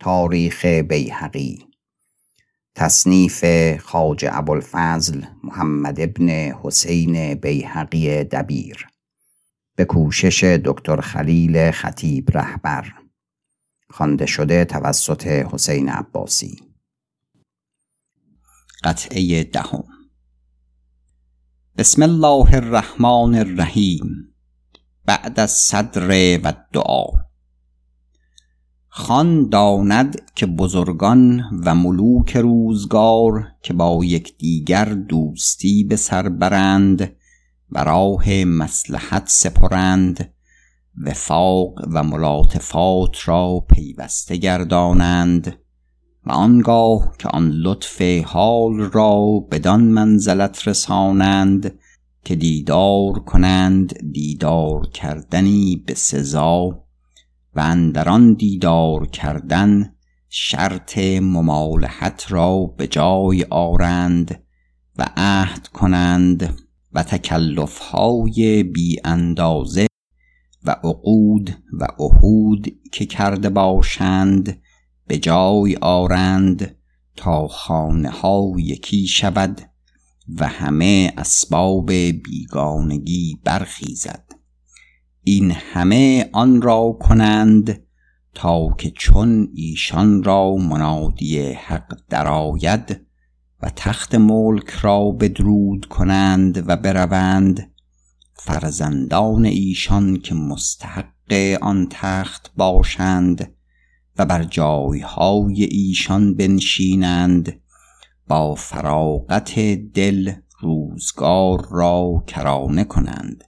تاریخ بیهقی. تصنیف خاج ابوالفضل محمد ابن حسین بیهقی دبیر. به کوشش دکتر خلیل خطیب رهبر. خوانده شده توسط حسین عباسی. قطعه دهم. بسم الله الرحمن الرحیم. بعد از صدر و دعا. خان داند که بزرگان و ملوک روزگار که با یکدیگر دوستی به سر برند و راه مصلحت سپرند وفاق و ملاطفات را پیوسته گردانند و آنگاه که آن لطف حال را بدان منزلت رسانند که دیدار کنند دیدار کردنی به سزا و اندران دیدار کردن شرط ممالحت را به جای آرند و عهد کنند و تکلفهای بی اندازه و عقود و عهود که کرده باشند به جای آرند تا خانه ها یکی شود و همه اسباب بیگانگی برخیزد. این همه آن را کنند تا که چون ایشان را منادی حق درآید و تخت ملک را بدرود کنند و بروند فرزندان ایشان که مستحق آن تخت باشند و بر جایهای ایشان بنشینند با فراغت دل روزگار را کرانه کنند.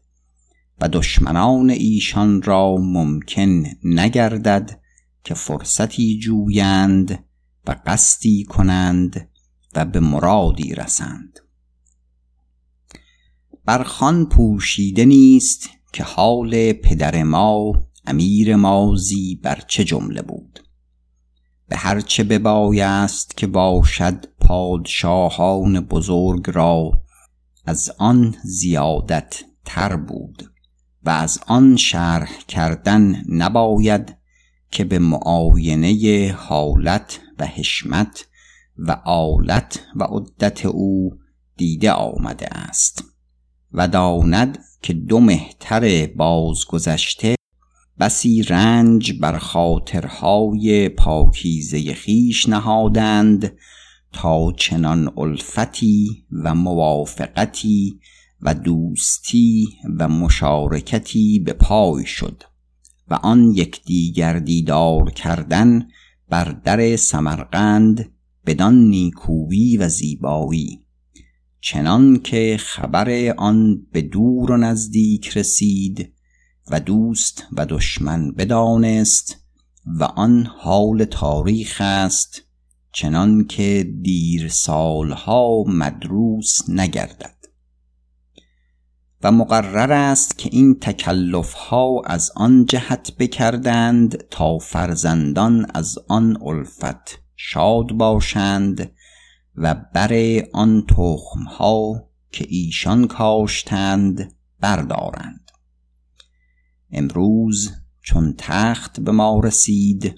و دشمنان ایشان را ممکن نگردد که فرصتی جویند و قصدی کنند و به مرادی رسند. بر خان پوشیده نیست که حال پدر ما امیر مازی بر چه جمله بود. به هرچه ببایست که باشد پادشاهان بزرگ را از آن زیادت تر بود. و از آن شرح کردن نباید که به معاینه حالت و حشمت و آلت و عدت او دیده آمده است و داند که دو مهتر بازگذشته بسی رنج بر خاطرهای پاکیزه خیش نهادند تا چنان الفتی و موافقتی و دوستی و مشارکتی به پای شد و آن یکدیگر دیدار کردن بر در سمرقند بدان نیکویی و زیبایی. چنان که خبر آن به دور و نزدیک رسید و دوست و دشمن بدانست و آن حال تاریخ است چنان که دیر سالها مدروس نگردد. و مقرر است که این تکلف ها از آن جهت بکردند تا فرزندان از آن الفت شاد باشند و بر آن تخم ها که ایشان کاشتند بردارند. امروز چون تخت به ما رسید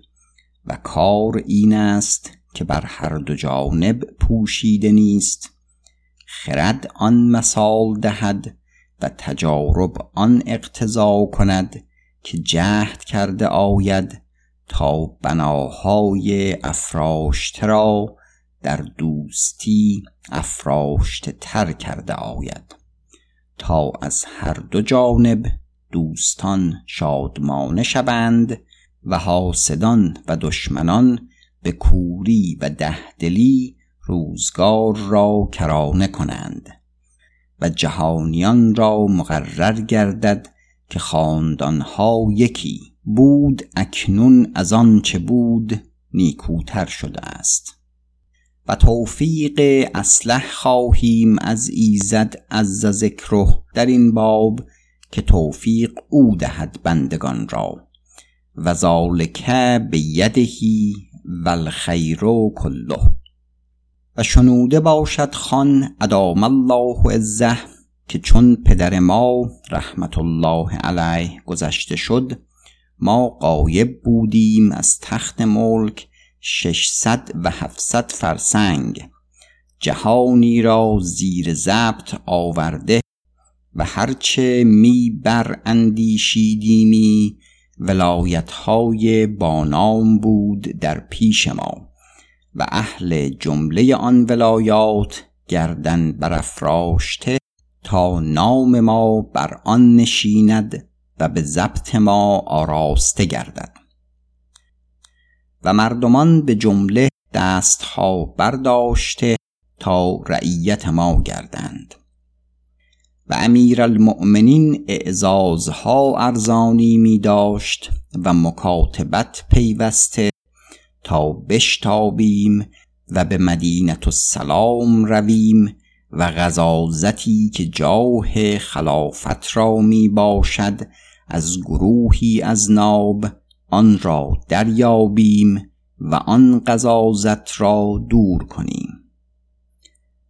و کار این است که بر هر دو جانب پوشیده نیست خرد آن مثال دهد و تجارب آن اقتضا کند که جهد کرده آید تا بناهای افراشته را در دوستی افراشته تر کرده آید. تا از هر دو جانب دوستان شادمانه شوند و حاسدان و دشمنان به کوری و دهدلی روزگار را کرانه کنند. و جهانیان را مقرر گردد که خاندانها یکی بود اکنون از آن چه بود نیکوتر شده است. و توفیق اصلح خواهیم از ایزد عز ذکره در این باب که توفیق او دهد بندگان را. و ذالک بیدهی و الخیر کله. و شنوده باشد خان ادام الله عزه که چون پدر ما رحمت الله علیه گذشته شد ما قایب بودیم از تخت ملک ششصد و هفتصد فرسنگ. جهانی را زیر ضبط آورده و هرچه می بر اندیشیدیمی ولایتهای بانام بود در پیش ما. و اهل جمله آن ولایات گردن برافراشته تا نام ما بر آن نشیند و به ضبط ما آراسته گردد. و مردمان به جمله دستها برداشته تا رعیت ما گردند. و امیر المؤمنین اعزازها ارزانی می داشت و مکاتبت پیوسته تا بشتابیم و به مدینت السلام رویم و غزازتی که جاه خلافت را می باشد از گروهی از ناب آن را دریابیم و آن غزازت را دور کنیم.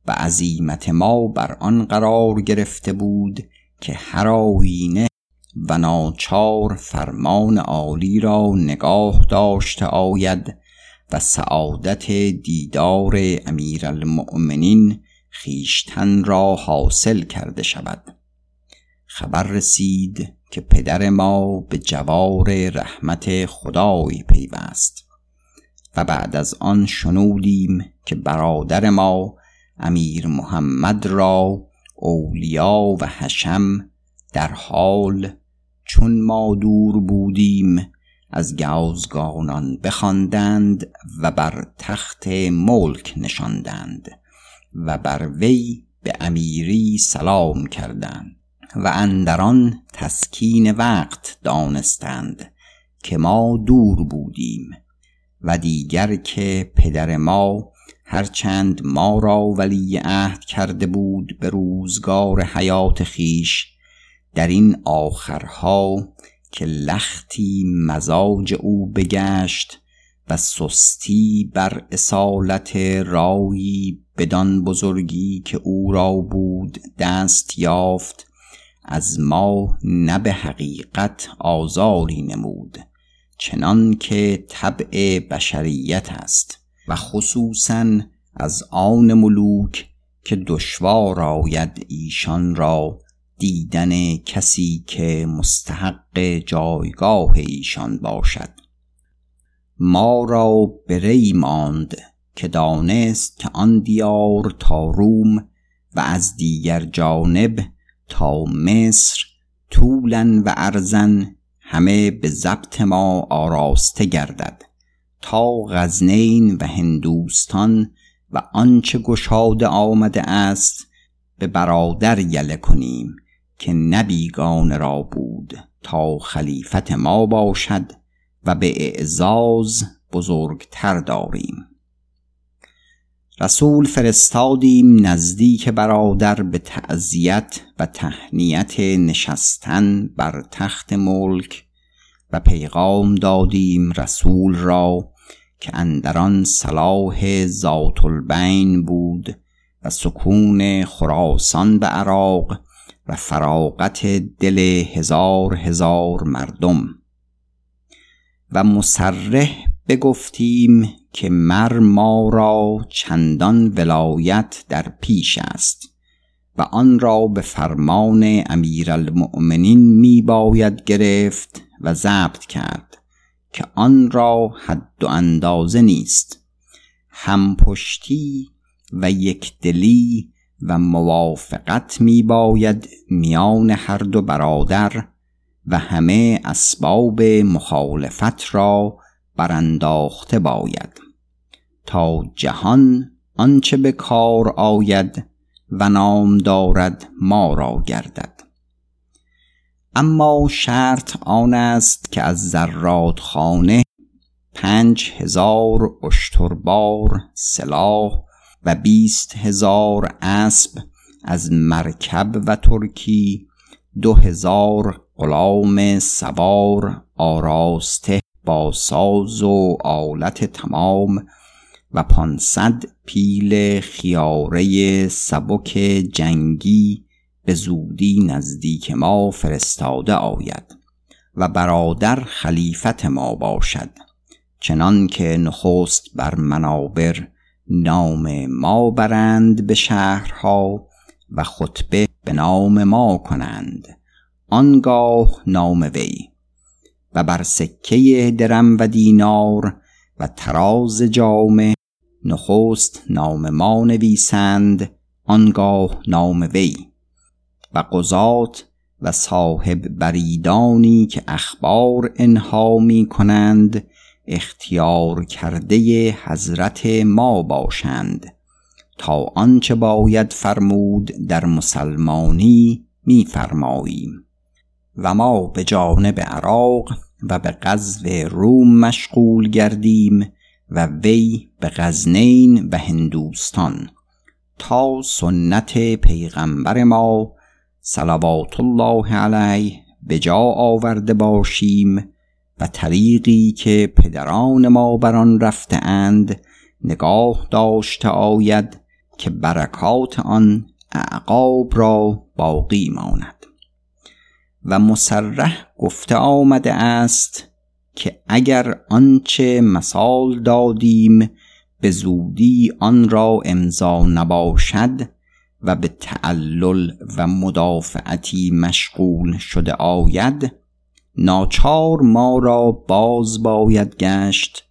و عزیمت ما بر آن قرار گرفته بود که هر آینه و ناچار فرمان عالی را نگاه داشته آید و سعادت دیدار امیر المؤمنین خیشتن را حاصل کرده شود. خبر رسید که پدر ما به جوار رحمت خدای پیوست و بعد از آن شنودیم که برادر ما امیر محمد را اولیا و حشم در حال چون ما دور بودیم از گازگانان بخواندند و بر تخت ملک نشاندند و بر وی به امیری سلام کردند و اندران تسکین وقت دانستند که ما دور بودیم و دیگر که پدر ما هرچند ما را ولی عهد کرده بود به روزگار حیات خیش در این آخرها که لختی مزاج او بگشت و سستی بر اصالت رایی بدان بزرگی که او را بود دست یافت از ما نه به حقیقت آزاری نمود چنان که طبع بشریت است و خصوصا از آن ملوک که دشوار آید ایشان را. دیدن کسی که مستحق جایگاه ایشان باشد. ما را بری ماند که دانست که آن دیار تا روم و از دیگر جانب تا مصر طولا و ارزن همه به ضبط ما آراسته گردد تا غزنین و هندوستان و آنچه گشاده آمده است به برادر یله کنیم. که نبیگان را بود تا خلیفت ما باشد و به اعزاز بزرگتر داریم. رسول فرستادیم نزدیک برادر به تعذیت و تهنیت نشستن بر تخت ملک و پیغام دادیم رسول را که اندران صلاح ذات البین بود و سکون خراسان به عراق و فراغت دل هزار هزار مردم. و مسرح بگفتیم که مر ما را چندان ولایت در پیش است و آن را به فرمان امیر المؤمنین می باید گرفت و ضبط کرد که آن را حد و اندازه نیست. هم پشتی و یکدلی و موافقت می باید میان هر دو برادر و همه اسباب مخالفت را برانداخته باید تا جهان آنچه به کار آید و نام دارد ما را گردد. اما شرط آن است که از زراد خانه پنج هزار اشتربار سلاح و بیست هزار اسب از مرکب و ترکی دو هزار غلام سوار آراسته با ساز و آلت تمام و پانصد پیل خیاره سبک جنگی به زودی نزدیک ما فرستاده آید و برادر خلیفت ما باشد چنان که نخست بر منابر نام ما برند به شهرها و خطبه به نام ما کنند. آنگاه نام وی و بر سکه درم و دینار و تراز جامه نخست نام ما نویسند آنگاه نام وی و قضات و صاحب بریدانی که اخبار انها می کنند اختیار کرده حضرت ما باشند تا آنچه باید فرمود در مسلمانی میفرماییم. و ما به جانب عراق و به غزو روم مشغول گردیم و وی به غزنین و هندوستان تا سنت پیغمبر ما صلوات الله علیه به جا آورده باشیم و طریقی که پدران ما بر آن رفته اند نگاه داشته آید که برکات آن اعقاب را باقی ماند. و مسرح گفته آمده است که اگر آنچه مثال دادیم به زودی آن را امضا نباشد و به تعلل و مدافعتی مشغول شده آید ناچار ما را باز باید گشت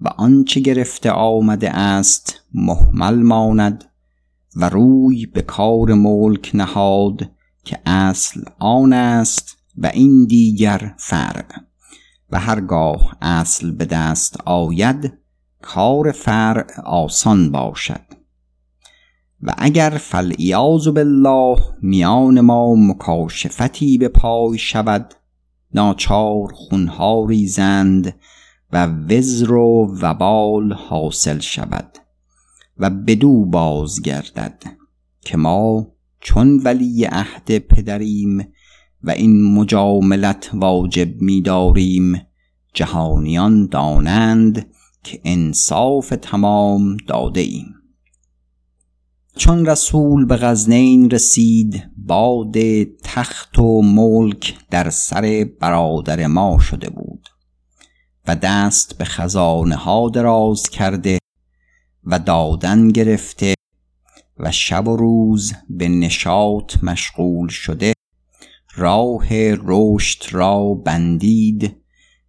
و آنچه گرفته آمده است محمل ماند و روی به کار ملک نهاد که اصل آن است و این دیگر فرق. و هرگاه اصل به دست آید کار فرع آسان باشد. و اگر فالعیاذ بالله میان ما مکاشفتی به پای شود ناچار خونها ریزند و وزر و وبال حاصل شود و بدو بازگردد که ما چون ولی عهد پدریم و این مجاملت واجب می‌داریم جهانیان دانند که انصاف تمام داده ایم. چون رسول به غزنین رسید باد تخت و ملک در سر برادر ما شده بود و دست به خزانه ها دراز کرده و دادن گرفته و شب و روز به نشاط مشغول شده راه رشد را بندید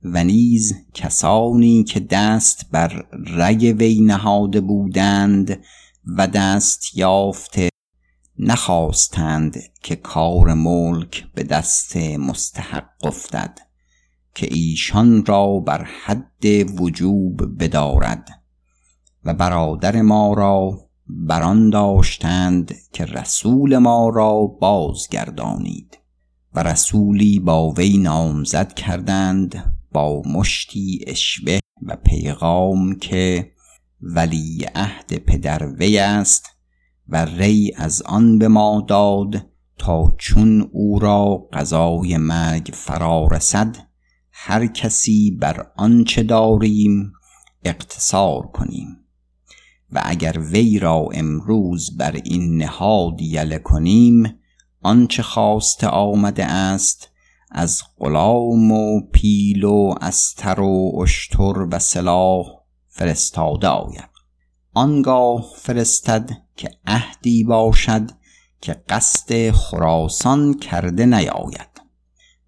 و نیز کسانی که دست بر رگ وی نهاده بودند و دست یافته نخواستند که کار ملک به دست مستحق افتد که ایشان را بر حد وجوب بدارد و برادر ما را بران داشتند که رسول ما را بازگردانید و رسولی با وی نامزد کردند با مشتی اشبه و پیغام که ولی عهد پدر وی است و ری از آن به ما داد تا چون او را قضای مرگ فرا رسد هر کسی بر آنچه داریم اقتصار کنیم. و اگر وی را امروز بر این نهاد یله کنیم آنچه خواسته آمده است از غلام و پیل و استر و اشتر و سلاح فرستاده آید. آنگاه فرستد که عهدی باشد که قصد خراسان کرده نیاید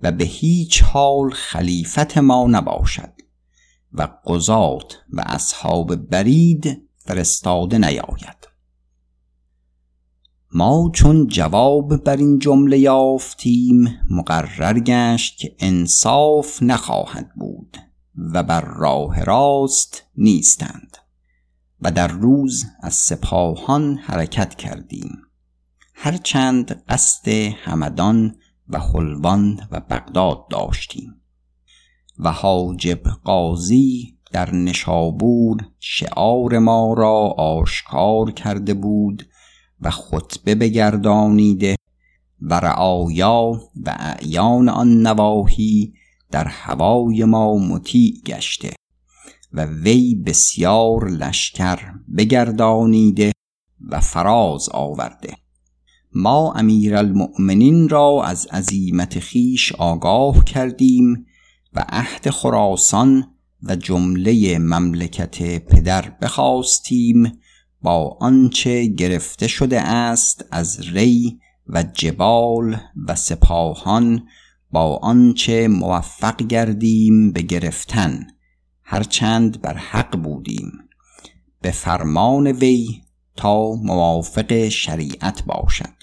و به هیچ حال خلیفت ما نباشد و قضات و اصحاب برید فرستاده نیاید. ما چون جواب بر این جمله یافتیم مقرر گشت که انصاف نخواهد بود. و بر راه راست نیستند. و در روز از سپاهان حرکت کردیم. هرچند قصد همدان و حلوان و بغداد داشتیم. و حاجب قاضی در نشابور شعار ما را آشکار کرده بود و خطبه بگردانیده و رعایا و اعیان آن نواحی در هوای ما مطیع گشته و وی بسیار لشکر بگردانیده و فراز آورده. ما امیر المؤمنین را از عزیمت خیش آگاه کردیم و عهد خراسان و جمله مملکت پدر بخواستیم با آنچه گرفته شده است از ری و جبال و سپاهان با آنچه موفق گردیم به گرفتن هرچند بر حق بودیم. به فرمان وی تا موافق شریعت باشد.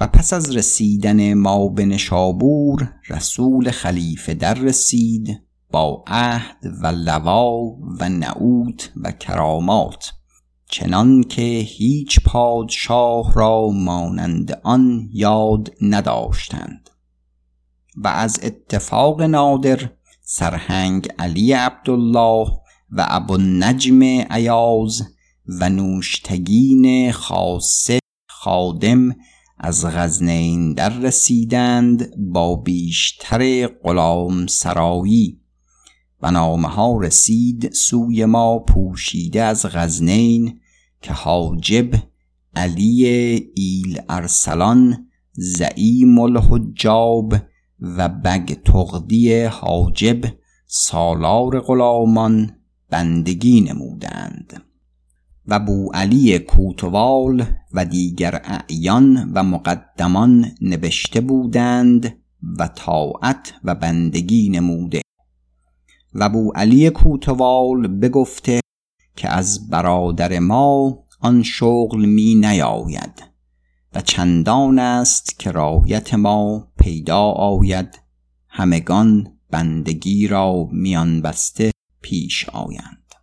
و پس از رسیدن ما به نشابور رسول خلیفه در رسید با عهد و لوا و نعوت و کرامات. چنان که هیچ پادشاه را مانند آن یاد نداشتند. و از اتفاق نادر سرهنگ علی عبدالله و ابو نجم عیاز و نوشتگین خاصه خادم از غزنین در رسیدند با بیشتر غلام سرایی. و نامه ها رسید سوی ما پوشیده از غزنین که حاجب علی ایل ارسلان زعیم الحجاب و بگ تغدی حاجب سالار غلامان بندگی نمودند. و بو علی کوتوال و دیگر اعیان و مقدمان نبشته بودند و طاعت و بندگی نموده. و بو علی کوتوال بگفته که از برادر ما آن شغل می نیاید و چندان است که رایت ما پیدا آید. همگان بندگی را میان بسته پیش آیند.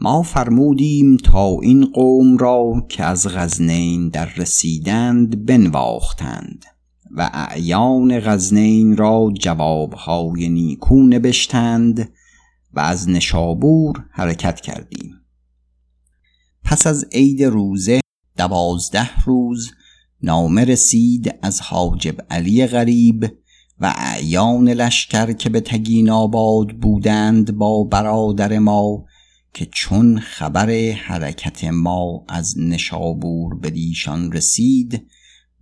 ما فرمودیم تا این قوم را که از غزنین در رسیدند بنواختند و اعیان غزنین را جوابهای نیکو نبشتند و از نشابور حرکت کردیم. پس از عید روزه دوازده روز نامه رسید از حاجب علی غریب و اعیان لشکر که به تگین آباد بودند با برادر ما که چون خبر حرکت ما از نشابور به دیشان رسید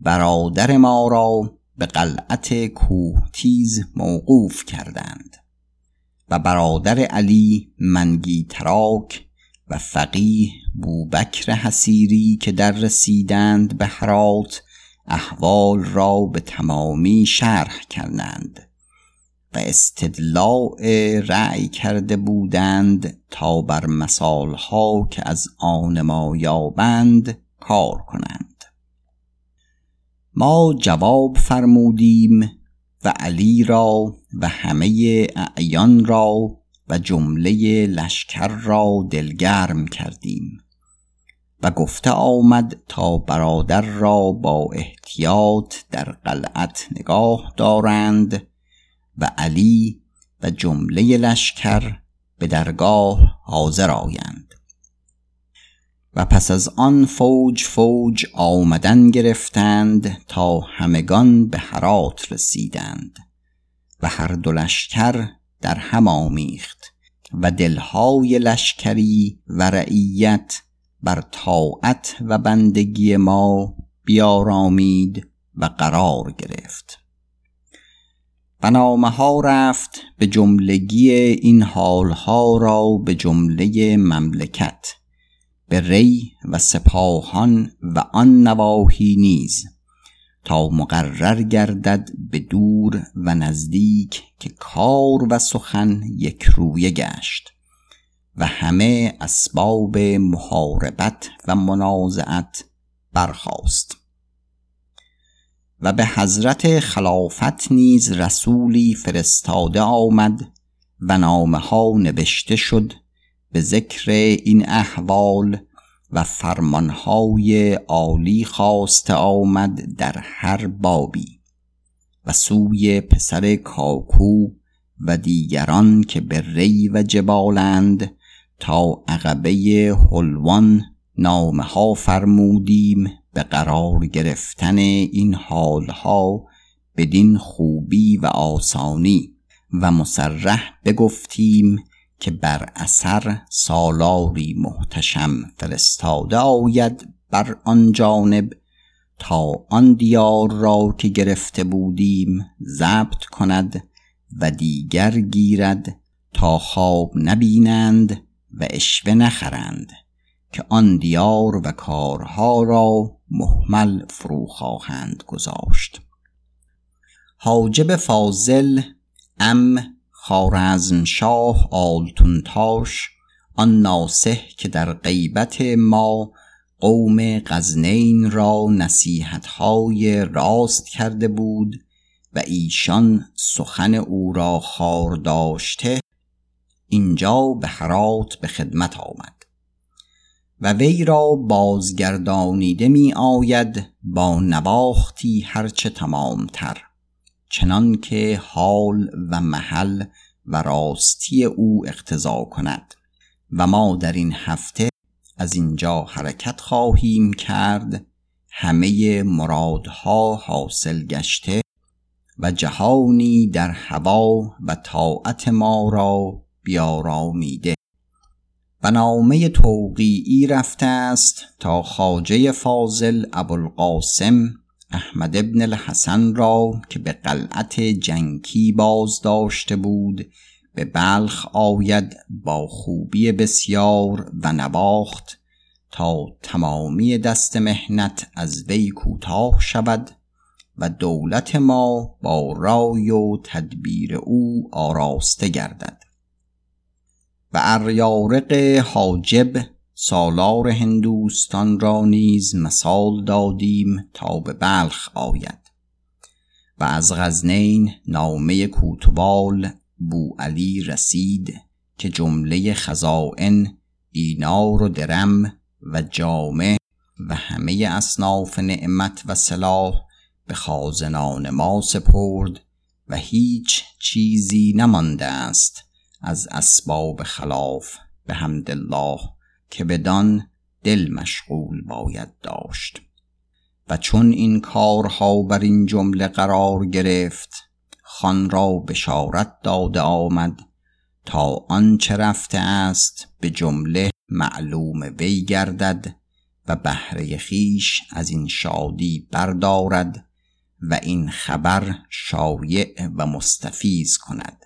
برادر ما را به قلعت کوه تیز موقوف کردند و برادر علی منگی تراک و فقیه بوبکر حسیری که در رسیدند به حرات احوال را به تمامی شرح کردند و استدلاع رأی کرده بودند تا بر مثالها که از آن ما یابند کار کنند. ما جواب فرمودیم و علی را و همه اعیان را و جمله لشکر را دلگرم کردیم و گفته آمد تا برادر را با احتیاط در قلعت نگاه دارند و علی و جمله لشکر به درگاه حاضر آیند. و پس از آن فوج فوج آمدن گرفتند تا همگان به حرات رسیدند و هر دو در هم آمیخت و دلهای لشکری و رعیت بر طاعت و بندگی ما بیارامید و قرار گرفت. و نامه ها رفت به جملگی این حالها را به جمله مملکت به ری و سپاهان و آن نواحی نیز. تا مقرر گردد به دور و نزدیک که کار و سخن یک رویه گشت و همه اسباب محاربت و منازعت برخاست. و به حضرت خلافت نیز رسولی فرستاده آمد و نامه ها نوشته شد به ذکر این احوال و فرمانهای عالی خواسته آمد در هر بابی و سوی پسر کاکو و دیگران که به ری و جبالند تا عقبه حلوان نامه ها فرمودیم به قرار گرفتن این حالها بدین خوبی و آسانی و مسرح بگفتیم که بر اثر سالاری محتشم فرستاده آید بر آن جانب تا آن دیار را که گرفته بودیم ضبط کند و دیگر گیرد تا خواب نبینند و اشوه نخرند که آن دیار و کارها را محمل فرو خواهند گذاشت. حاجب فاضل ام خارزم شاه آلتونتاش آن ناسه که در غیبت ما قوم غزنین را نصیحتهای راست کرده بود و ایشان سخن او را خار داشته اینجا به حرات به خدمت آمد. و وی را بازگردانیده می آید با نواختی هرچه تمامتر. چنان که حال و محل و راستی او اقتضا کند و ما در این هفته از اینجا حرکت خواهیم کرد همه مرادها حاصل گشته و جهانی در هوا و طاعت ما را بیارامیده. و نامه توقیعی رفته است تا خاجه فاضل ابوالقاسم احمد ابن الحسن را که به قلعت جنکی باز داشته بود به بلخ آید با خوبی بسیار و نواخت تا تمامی دست مهنت از وی کوتاه شود و دولت ما با رای و تدبیر او آراسته گردد. و اریارق حاجب سالار هندوستان را نیز مثال دادیم تا به بلخ آید. و از غزنین نامه کوتوال بو علی رسید که جمله خزائن دینار و درم و جامع و همه اصناف نعمت و سلاح به خازنان ما سپرد و هیچ چیزی نمانده است از اسباب خلاف به الله. که بدان دل مشغول باید داشت. و چون این کارها بر این جمله قرار گرفت خان را بشارت داده آمد تا آنچه رفته است به جمله معلوم وی گردد و بهره خیش از این شادی بردارد و این خبر شایع و مستفیز کند.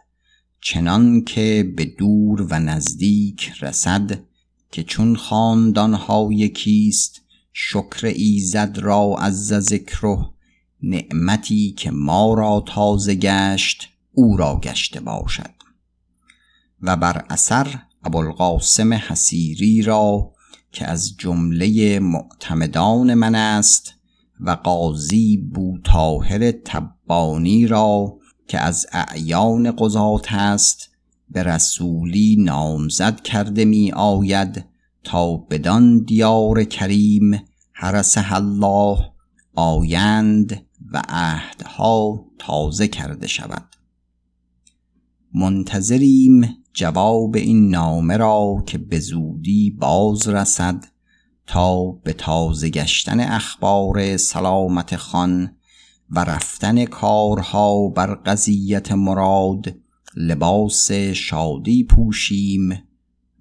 چنان که به دور و نزدیک رسد که چون خاندانها یکیست شکر ایزد را از ذکره نعمتی که ما را تازه گشت او را گشته باشد. و بر اثر ابوالقاسم حسیری را که از جمله معتمدان من است و قاضی بو طاهر تبانی را که از اعیان قضات است به رسولی نامزد کرده می آید تا بدان دیار کریم حرسه الله آیند و عهدها تازه کرده شود. منتظریم جواب این نامه را که به زودی باز رسد تا به تازه گشتن اخبار سلامت خان و رفتن کارها بر قضیت مراد لباس شادی پوشیم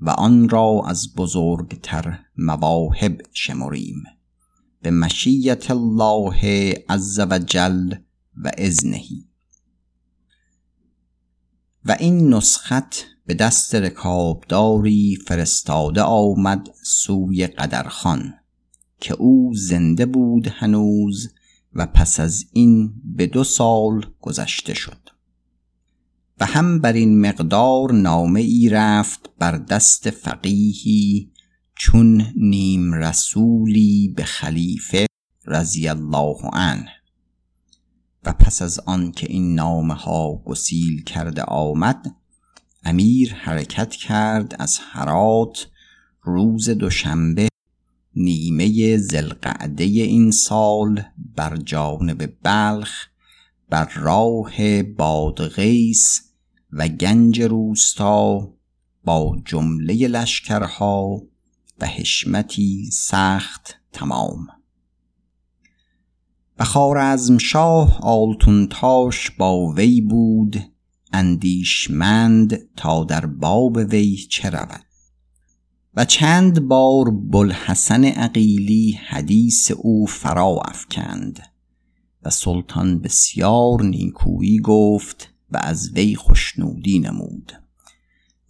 و آن را از بزرگتر مواهب شمریم. به مشیت الله عز و جل و ازنهی و این نسخت به دست رکابداری فرستاده آمد سوی قدرخان که او زنده بود هنوز و پس از این به دو سال گذشته شد. و هم بر این مقدار نامه ای رفت بر دست فقیهی چون نیم رسولی به خلیفه رضی الله عنه. و پس از آن که این نامه ها گسیل کرده آمد امیر حرکت کرد از هرات روز دوشنبه نیمه زلقعده این سال بر جانب بلخ بر راه بادغیس و گنج روستا با جمله لشکرها و حشمتی سخت تمام. و شاه آلتونتاش با وی بود اندیشمند تا در باب وی چه رود. و چند بار بلحسن عقیلی حدیث او فرا افکند و سلطان بسیار نیکویی گفت و از وی خشنودی نمود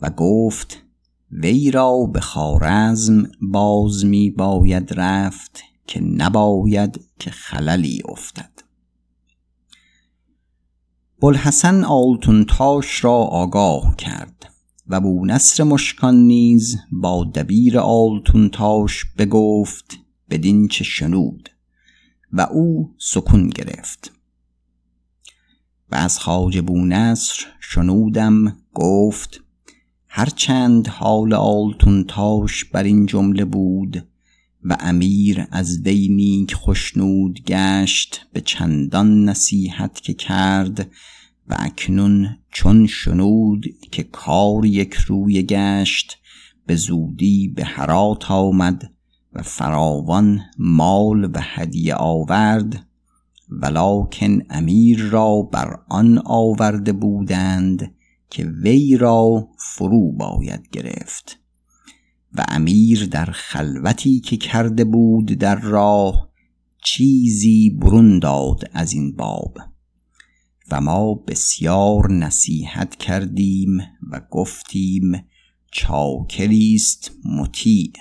و گفت وی را به خارزم باز می باید رفت که نباید که خللی افتد. بلحسن آلتونتاش را آگاه کرد و بو نصر مشکان نیز با دبیر آلتونتاش بگفت بدین چه شنود و او سکون گرفت. و از خواجه بونصر شنودم گفت هرچند حال آلتونتاش بر این جمله بود و امیر از وی نیک خشنود گشت به چندان نصیحت که کرد و اکنون چون شنود که کار یک روی گشت به زودی به هرات آمد و فراوان مال و هدیه آورد ولکن امیر را بر آن آورده بودند که وی را فرو باید گرفت. و امیر در خلوتی که کرده بود در راه چیزی برون داد از این باب. و ما بسیار نصیحت کردیم و گفتیم چاکریست مطیع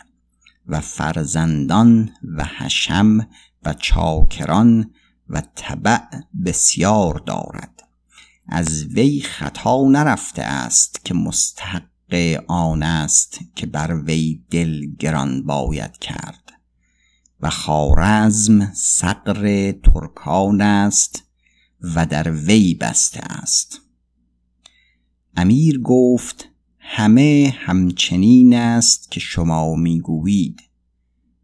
و فرزندان و حشم و چاکران و طبع بسیار دارد. از وی خطا نرفته است که مستحق آن است که بر وی دل گران باید کرد. و خارزم سقر ترکان است و در وی بسته است. امیر گفت همه همچنین است که شما می‌گویید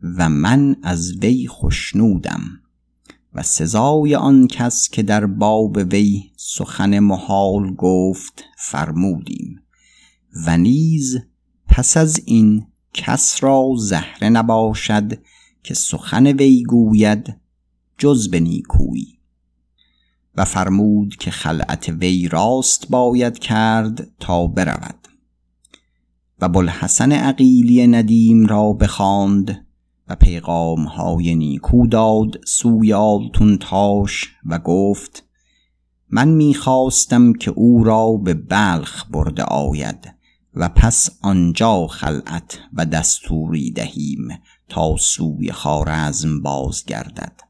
و من از وی خشنودم. و سزای آن کس که در باب وی سخن محال گفت فرمودیم و نیز پس از این کس را زهره نباشد که سخن وی گوید جز به نیکویی. و فرمود که خلعت وی راست باید کرد تا برود. و بلحسن عقیلی ندیم را بخواند و پیغام های نیکو داد سوی آلتون تاش و گفت من می‌خواستم که او را به بلخ برده آید و پس آنجا خلعت و دستوری دهیم تا سوی خارزم بازگردد.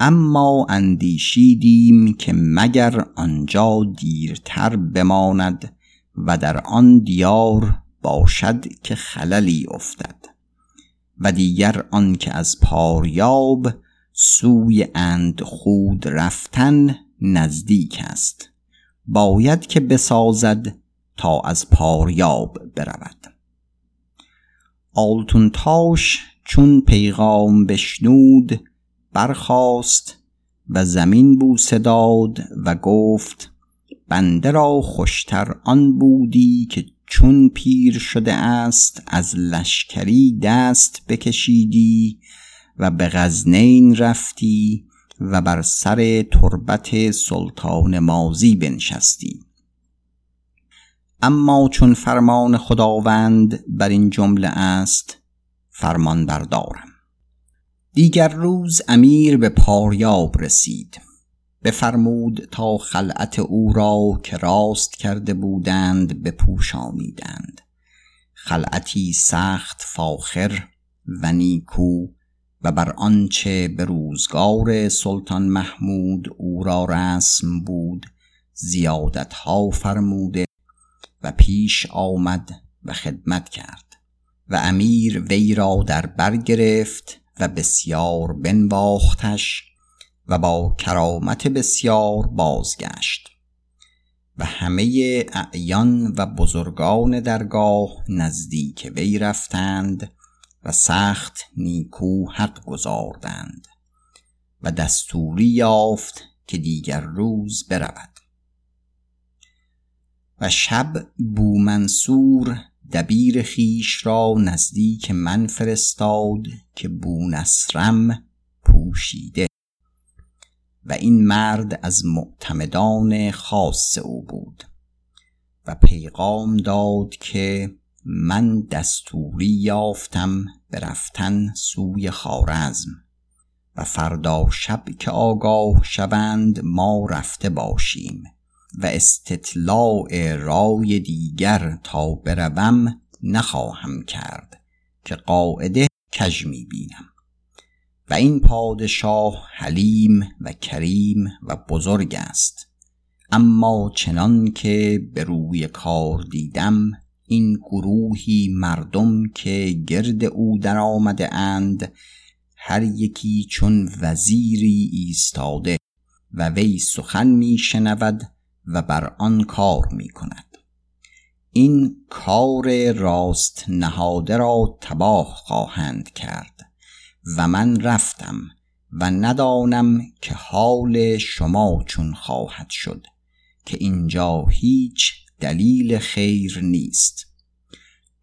اما اندیشیدیم که مگر آنجا دیرتر بماند و در آن دیار باشد که خللی افتد. و دیگر آنکه از پاریاب سوی اند خود رفتن نزدیک است. باید که بسازد تا از پاریاب برود. آلتونتاش چون پیغام بشنود برخاست و زمین بوسه داد و گفت بنده را خوشتر آن بودی که چون پیر شده است از لشکری دست بکشیدی و به غزنین رفتی و بر سر تربت سلطان مازی بنشستی. اما چون فرمان خداوند بر این جمله است فرمان بردارم دیگر روز امیر به پاریاب رسید. بفرمود تا خلعت او را که راست کرده بودند بپوشانیدند خلعتی سخت فاخر و نیکو و بر آنچه به روزگار سلطان محمود او را رسم بود زیادت ها فرموده و پیش آمد و خدمت کرد و امیر وی را در بر گرفت و بسیار بنواختش و با کرامت بسیار بازگشت. و همه اعیان و بزرگان درگاه نزدیک وی رفتند و سخت نیکو حق گذاردند و دستوری یافت که دیگر روز برود. و شب بومنصور دبیر خیش را نزدیک من فرستاد که بونصرم پوشیده. و این مرد از معتمدان خاص او بود و پیغام داد که من دستوری یافتم برفتن سوی خارزم و فردا شب که آگاه شوند ما رفته باشیم و استطلاع رای دیگر تا بروم نخواهم کرد که قاعده کژ می بینم. و این پادشاه حلیم و کریم و بزرگ است. اما چنان که به روی کار دیدم این گروهی مردم که گرد او در آمده اند هر یکی چون وزیری ایستاده و وی سخن می شنود و بر آن کار می کند. این کار راست نهاده را تباه خواهند کرد. و من رفتم و ندانم که حال شما چون خواهد شد که اینجا هیچ دلیل خیر نیست.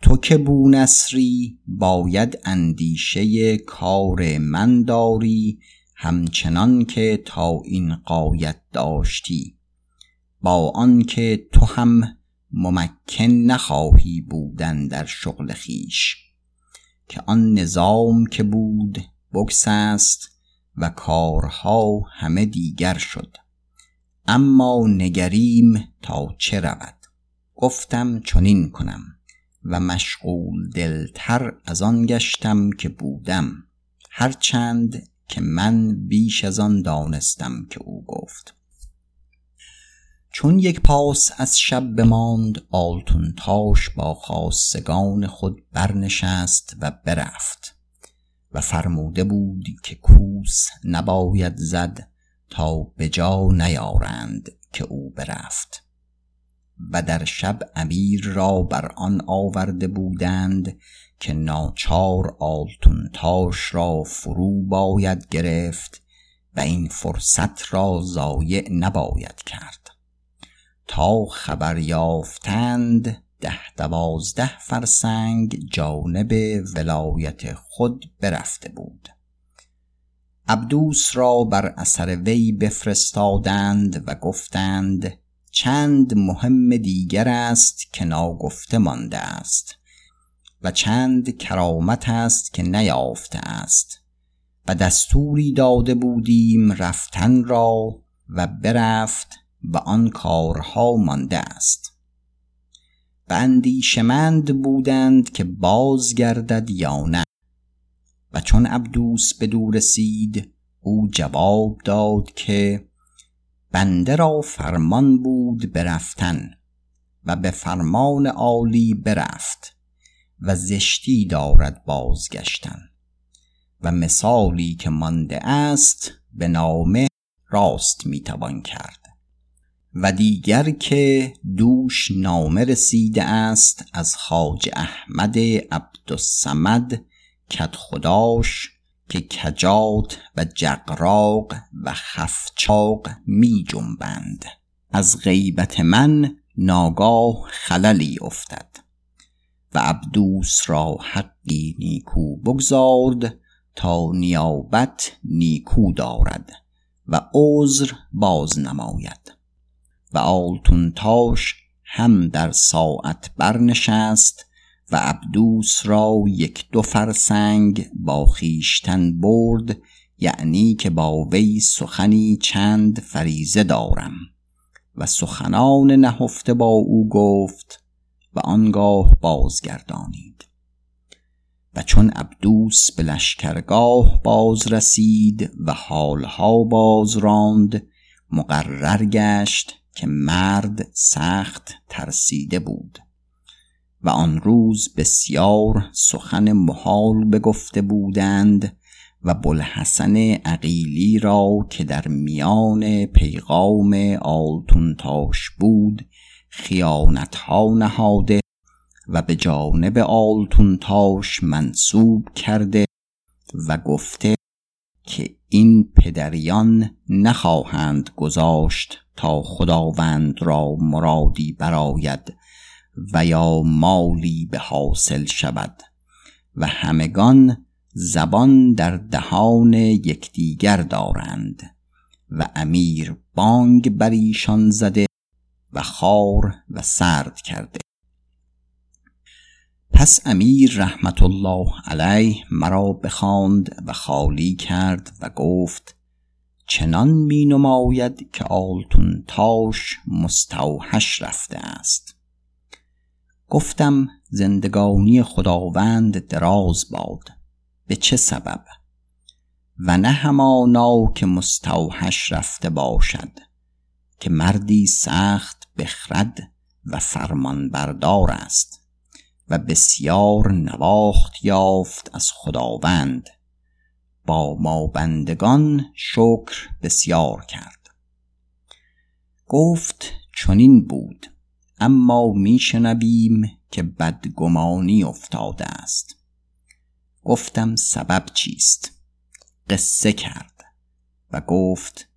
تو که بونصری باید اندیشه کار من داری همچنان که تا این قایت داشتی. با آنکه تو هم ممکن نخواهی بودن در شغل خیش. که آن نظام که بود است و کارها همه دیگر شد. اما نگریم تا چه رود؟ گفتم چنین کنم و مشغول دلتر از آن گشتم که بودم. هرچند که من بیش از آن دانستم که او گفت. چون یک پاس از شب بماند آلتون تاش با خاصگان خود برنشست و برفت و فرموده بود که کوس نباید زد تا به جا نیارند که او برفت. و در شب امیر را بر آن آورده بودند که ناچار آلتون تاش را فرو باید گرفت و این فرصت را ضایع نباید کرد. تا خبر یافتند ده دوازده فرسنگ جانب ولایت خود برفته بود. عبدوس را بر اثر وی بفرستادند و گفتند چند مهم دیگر است که ناگفته مانده است و چند کرامت است که نیافته است و دستوری داده بودیم رفتن را و برفت و آن کارها مانده است. و اندیشمند بودند که بازگردد یا نه. و چون عبدوس به دور رسید او جواب داد که بنده را فرمان بود برفتن و به فرمان عالی برفت و زشتی دارد بازگشتن. و مثالی که مانده است به نامه راست می‌توان کرد. و دیگر که دوش نامه رسیده است از خاج احمد عبدالسمد کت خداش که کجات و جقراق و خفچاق می جنبند. از غیبت من ناگاه خللی افتد و عبدوس را حقی نیکو بگذارد تا نیابت نیکو دارد و عذر باز نماید. و آلتونتاش هم در ساعت برنشست و عبدوس را یک دو فرسنگ با خیشتن برد یعنی که با وی سخنی چند فریزه دارم. و سخنان نهفته با او گفت و آنگاه بازگردانید. و چون عبدوس به لشکرگاه باز رسید و حالها باز راند مقرر گشت که مرد سخت ترسیده بود و آن روز بسیار سخن محال بگفته بودند و بلحسن عقیلی را که در میان پیغام آلتونتاش بود خیانت ها نهاده و به جانب آلتونتاش منصوب کرده و گفته که این پدریان نخواهند گذاشت تا خداوند را مرادی براید و یا مالی به حاصل شود. و همگان زبان در دهان یکدیگر دارند و امیر بانگ بر ایشان زده و خار و سرد کرده. پس امیر رحمت الله علیه مرا بخواند و خالی کرد و گفت چنان می نماید که آلتون تاش مستوحش رفته است. گفتم زندگانی خداوند دراز باد. به چه سبب؟ و نه همانا که مستوحش رفته باشد که مردی سخت بخرد و فرمان بردار است و بسیار نواخت یافت از خداوند. با ما بندگان شکر بسیار کرد. گفت چنین بود اما میشنویم که بدگمانی افتاده است. گفتم سبب چیست؟ قصه کرد و گفت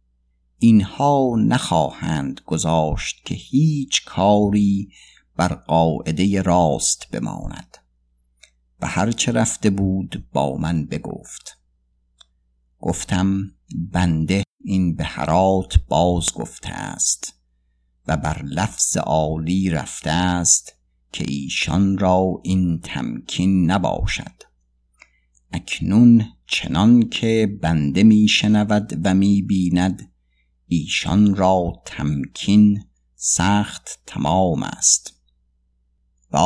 اینها نخواهند گذاشت که هیچ کاری بر قاعده راست بماند. و هرچه رفته بود با من بگفت. گفتم بنده این به هرات باز گفته است و بر لفظ عالی رفته است که ایشان را این تمکین نباشد. اکنون چنان که بنده می شنود و می بیند ایشان را تمکین سخت تمام است. و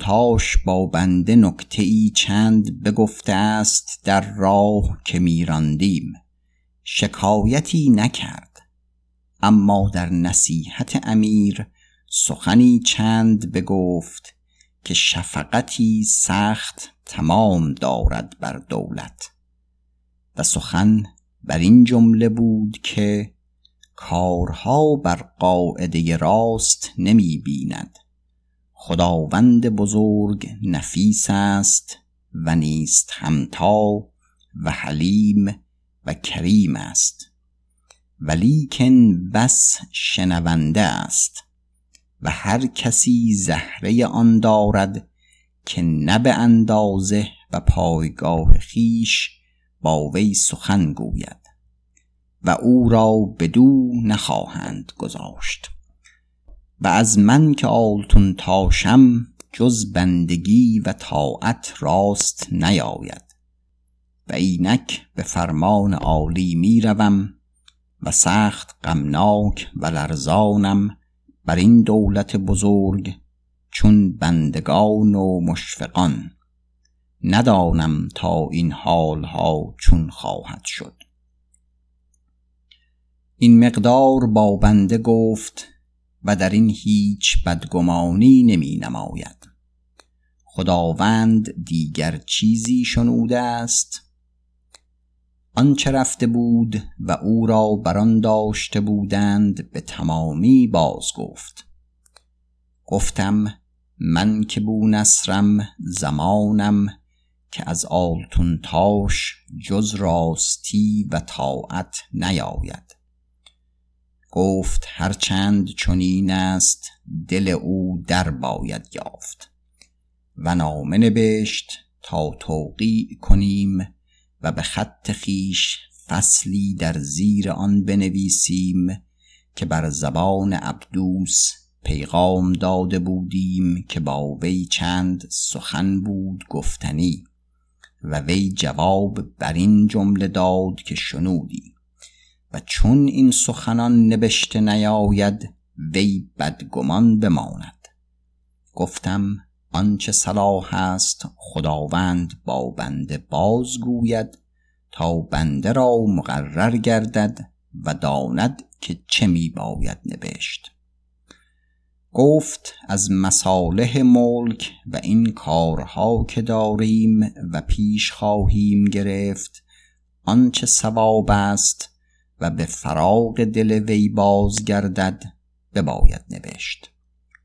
تاش با بنده نکته ای چند بگفته است در راه که میراندیم. شکایتی نکرد. اما در نصیحت امیر سخنی چند بگفت که شفقتی سخت تمام دارد بر دولت. و سخن بر این جمله بود که کارها بر قاعده راست نمی بیند. خداوند بزرگ نفیس است و نیست همتا و حلیم و کریم است. ولیکن بس شنونده است و هر کسی زهره آن دارد که نه به اندازه و پایگاه خیش با وی سخن گوید و او را بدو نخواهند گذاشت. و از من که آلتون تاشم جز بندگی و طاعت راست نیاید و اینک به فرمان عالی می روم و سخت غمناک و لرزانم بر این دولت بزرگ چون بندگان و مشفقان ندانم تا این حالها چون خواهد شد. این مقدار با بنده گفت و در این هیچ بدگمانی نمی نماید. خداوند دیگر چیزی شنوده است؟ آنچه رفته بود و او را بران داشته بودند به تمامی باز گفت. گفتم من که بو نصرم زمانم که از آلتون تاش جز راستی و طاعت نیاید. گفت هرچند چنین است دل او در باید یافت و نامه نبشت تا توقیع کنیم و به خط خیش فصلی در زیر آن بنویسیم که بر زبان عبدوس پیغام داده بودیم که با وی چند سخن بود گفتنی و وی جواب بر این جمله داد که شنودی و چون این سخنان نبشته نیاید وی بدگمان بماند. گفتم آنچه صلاح است خداوند با بنده بازگوید تا بنده را مقرر گردد و داند که چه می باید نبشت. گفت از مصالح ملک و این کارها که داریم و پیش خواهیم گرفت آنچه ثواب است و به فراغ دل وی بازگردد بباید نوشت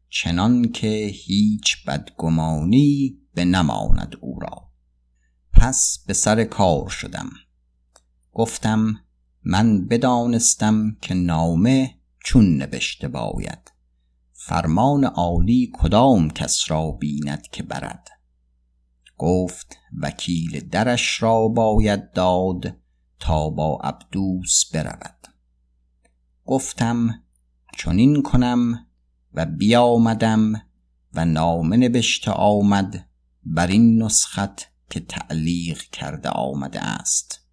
چنان که هیچ بدگمانی به نماند او را. پس به سر کار شدم. گفتم من بدانستم که نامه چون نوشته باید. فرمان عالی کدام کس را بیند که برد؟ گفت وکیل درش را باید داد تا با عبدوس برود. گفتم چنین کنم و بیامدم و نامه نبشته آمد بر این نسخت که تعلیق کرده آمده است.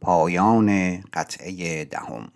پایان قطعه دهم.